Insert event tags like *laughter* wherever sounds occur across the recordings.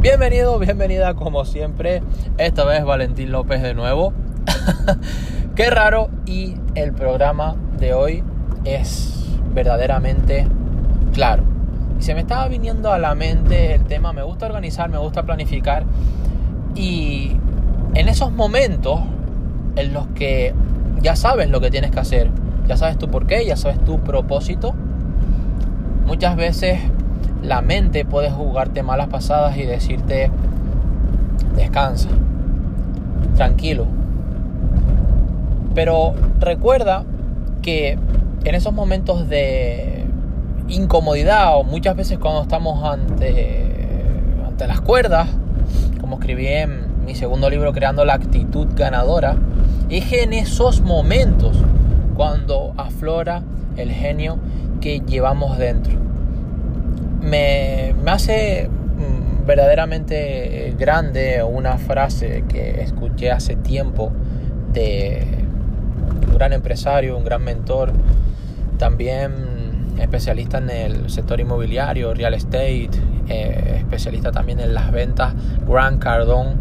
Bienvenido, bienvenida como siempre. Esta vez Valentín López de nuevo. *laughs* Qué raro y el programa de hoy es verdaderamente claro. Y se me estaba viniendo a la mente el tema, me gusta organizar, me gusta planificar. Y en esos momentos en los que ya sabes lo que tienes que hacer, ya sabes tu por qué, ya sabes tu propósito, muchas veces la mente puede jugarte malas pasadas y decirte, descansa, tranquilo. Pero recuerda que en esos momentos de incomodidad o muchas veces cuando estamos ante, ante las cuerdas, como escribí en mi segundo libro Creando la actitud ganadora, es en esos momentos cuando aflora el genio que llevamos dentro. Me, hace mm, verdaderamente grande una frase que escuché hace tiempo de un gran empresario, un gran mentor, también especialista en el sector inmobiliario, real estate, eh, especialista también en las ventas, Grant Cardone,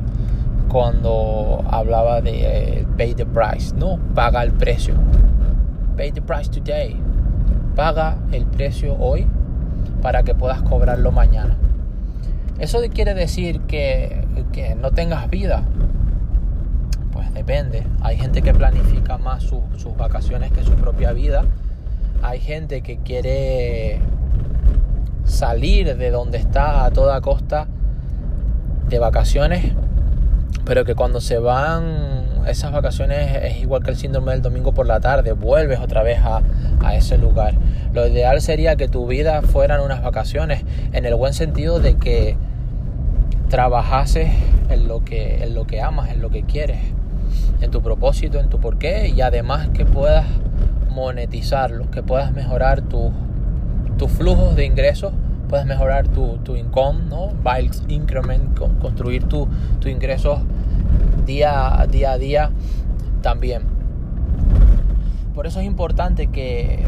cuando hablaba de eh, pay the price, no, paga el precio. Pay the price today. Paga el precio hoy para que puedas cobrarlo mañana. ¿Eso quiere decir que, no tengas vida? Pues depende. Hay gente que planifica más sus vacaciones que su propia vida. Hay gente que quiere salir de donde está a toda costa de vacaciones, pero que cuando se van esas vacaciones es igual que el síndrome del domingo por la tarde, vuelves otra vez a, ese lugar. Lo ideal sería que tu vida fueran unas vacaciones, en el buen sentido de que trabajases en lo que, en lo que amas, en lo que quieres, en tu propósito, en tu porqué y además que puedas monetizarlo, que puedas mejorar tus flujos de ingresos, puedas mejorar tu, tu income, ¿no? increment, construir tus tu ingresos día, día a día también. Por eso es importante que,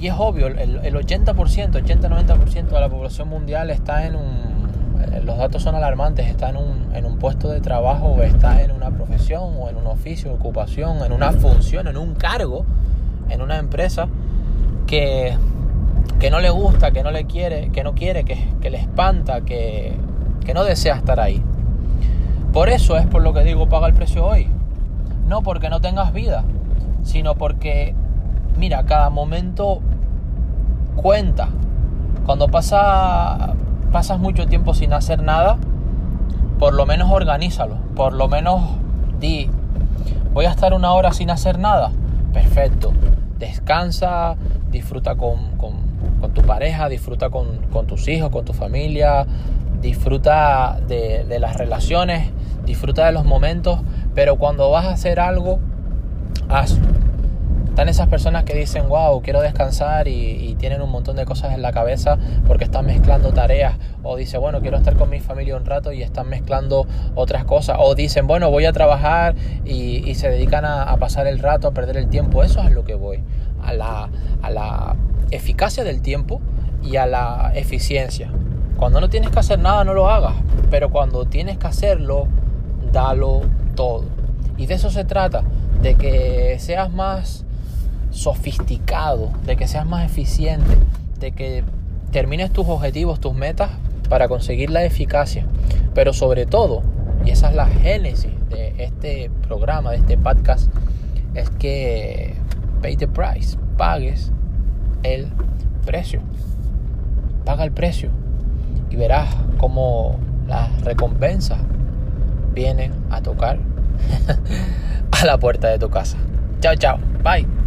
y, es obvio, el, 80%, 80-90% de la población mundial está en un, eh, los datos son alarmantes, está en un, en un puesto de trabajo, está en una profesión, o en un oficio, ocupación, en una función, en un cargo, en una empresa que, que no le gusta, que no le quiere, que no quiere, que, le espanta, que, que no desea estar ahí. Por eso es por lo que digo paga el precio hoy. No porque no tengas vida, sino porque, mira, cada momento cuenta. Cuando pasa, pasas mucho tiempo sin hacer nada, por lo menos organízalo. Por lo menos di, voy a estar una hora sin hacer nada. Perfecto. Descansa, disfruta con, tu pareja, disfruta con, tus hijos, con tu familia, disfruta de, de las relaciones disfruta de los momentos, pero cuando vas a hacer algo, hazlo. Están esas personas que dicen, wow, quiero descansar y, tienen un montón de cosas en la cabeza porque están mezclando tareas. O dice, bueno, quiero estar con mi familia un rato y están mezclando otras cosas. O dicen, bueno, voy a trabajar y, se dedican a, pasar el rato, a perder el tiempo. Eso es lo que voy. A la, a la eficacia del tiempo y a la eficiencia. Cuando no tienes que hacer nada, no lo hagas. Pero cuando tienes que hacerlo, dalo todo. Y de eso se trata, de que seas más sofisticado, de que seas más eficiente, de que termines tus objetivos, tus metas para conseguir la eficacia. Pero sobre todo, y esa es la génesis de este programa, de este podcast, es que pay the price, pagues el precio. Paga el precio y verás cómo las recompensas vienen a tocar *laughs* a la puerta de tu casa. Chao, chao. Bye.